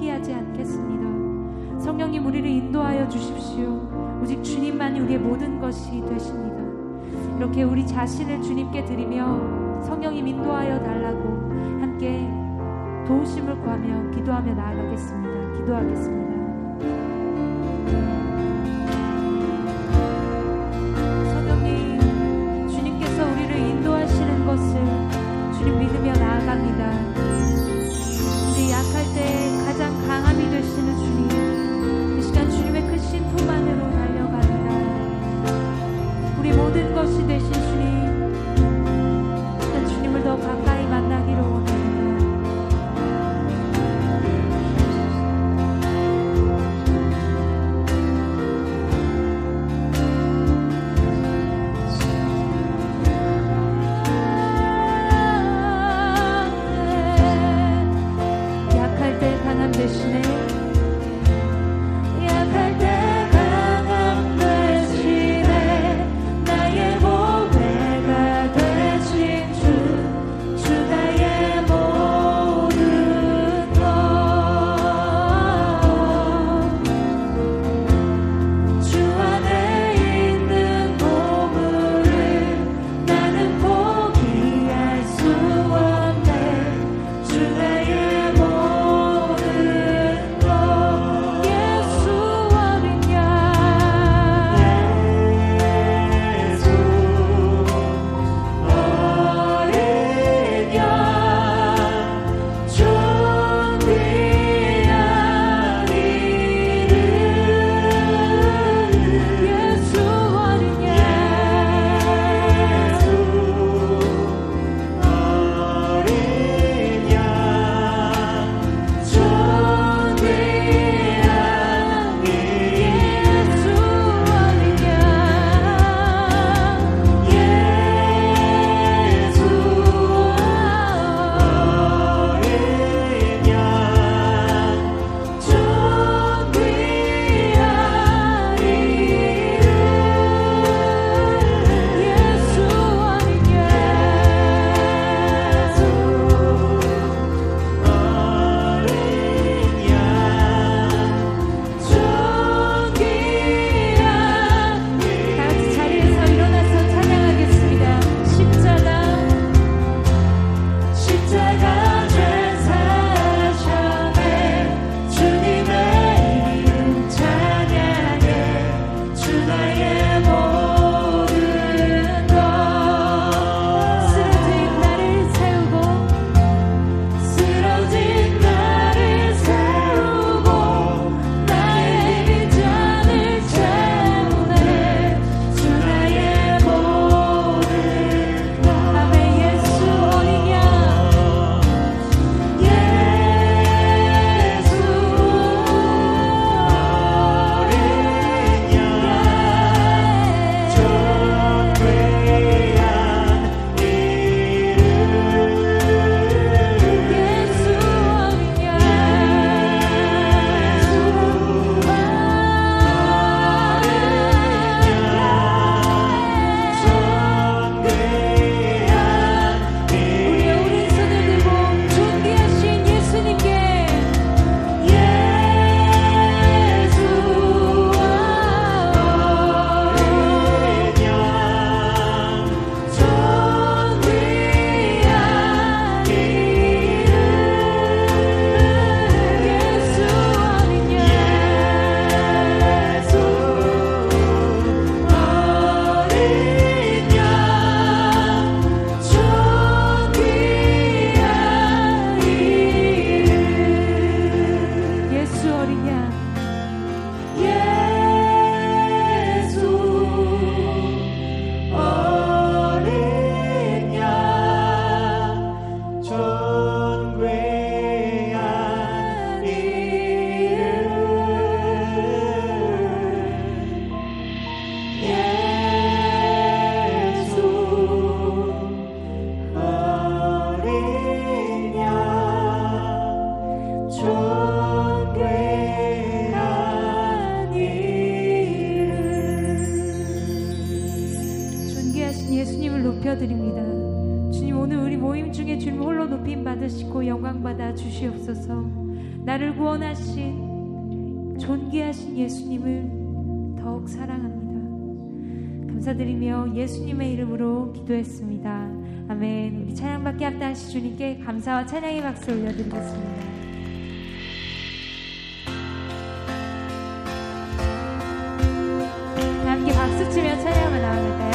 포기하지 않겠습니다. 성령님 우리를 인도하여 주십시오. 오직 주님만이 우리의 모든 것이 되십니다. 이렇게 우리 자신을 주님께 드리며 성령님 인도하여 달라고 함께 도우심을 구하며 기도하며 나아가겠습니다. 기도하겠습니다. 주님께서 우리를 인도하시는 것을 주님 믿으며 나아갑니다. 우리 모 이름으로 기도했습니다. 아멘. 우리 찬양받게 합당하시 주님께 감사와 찬양의 박수 올려드리겠습니다. 함께 박수 치며 찬양을 나아갈까요?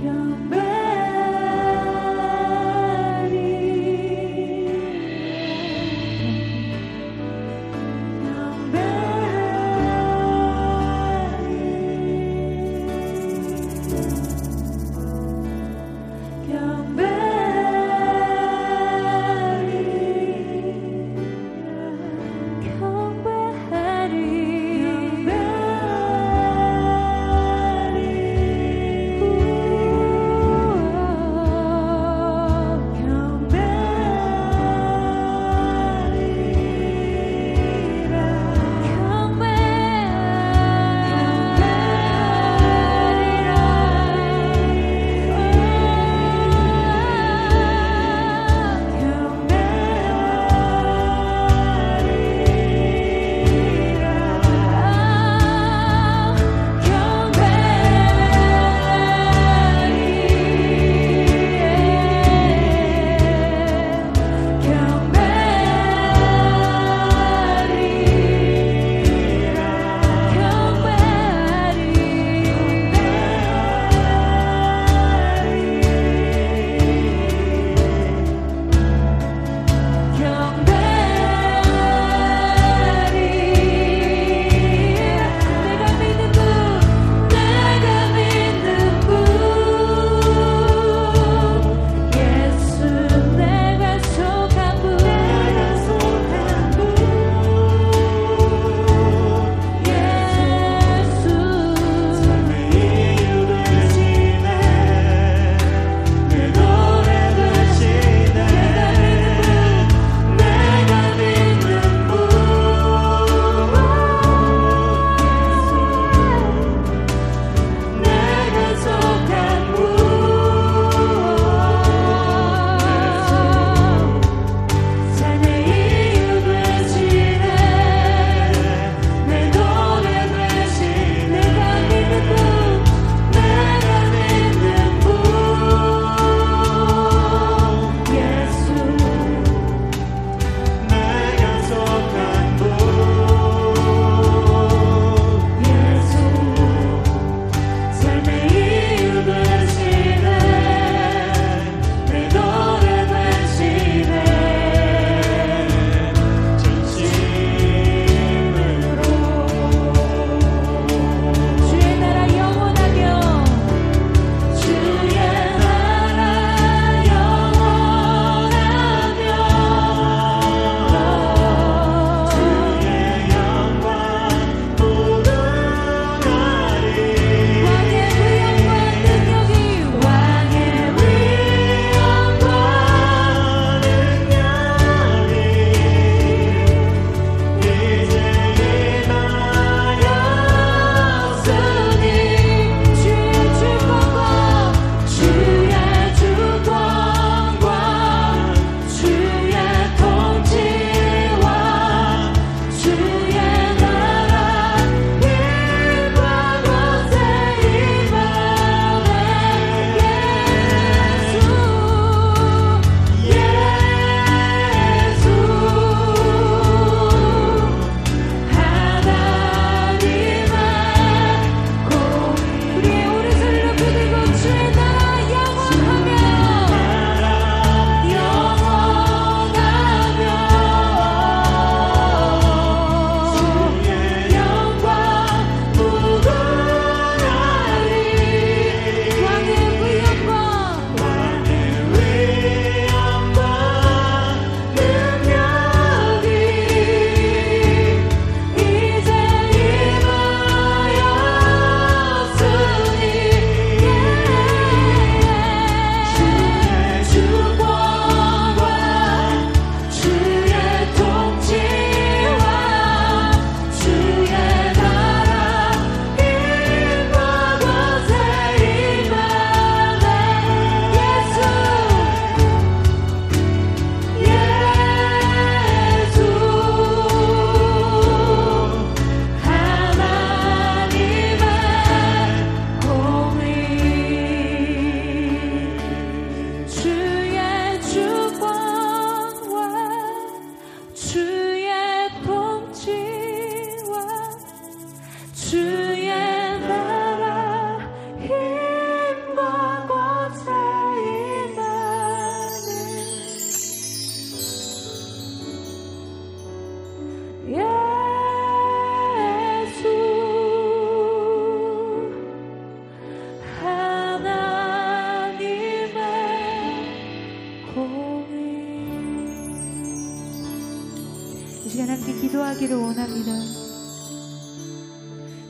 come back.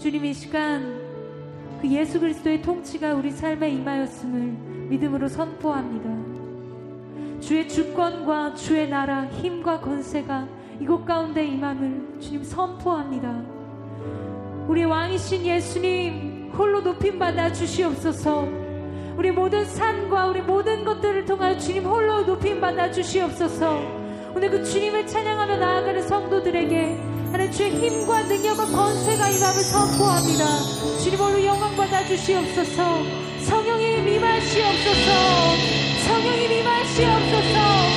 주님 이 시간 그 예수 그리스도의 통치가 우리 삶에 임하였음을 믿음으로 선포합니다. 주의 주권과 주의 나라 힘과 권세가 이곳 가운데 임함을 주님 선포합니다. 우리 왕이신 예수님 홀로 높임 받아 주시옵소서. 우리 모든 산과 우리 모든 것들을 통하여 주님 홀로 높임 받아 주시옵소서. 오늘 그 주님을 찬양하며 나아가는 성도들에게 하나님 주의 힘과 능력과 권세가 임함을 선포합니다. 주님 홀로 영광 받아 주시옵소서. 성령이 임하시옵소서. 성령이 임하시옵소서.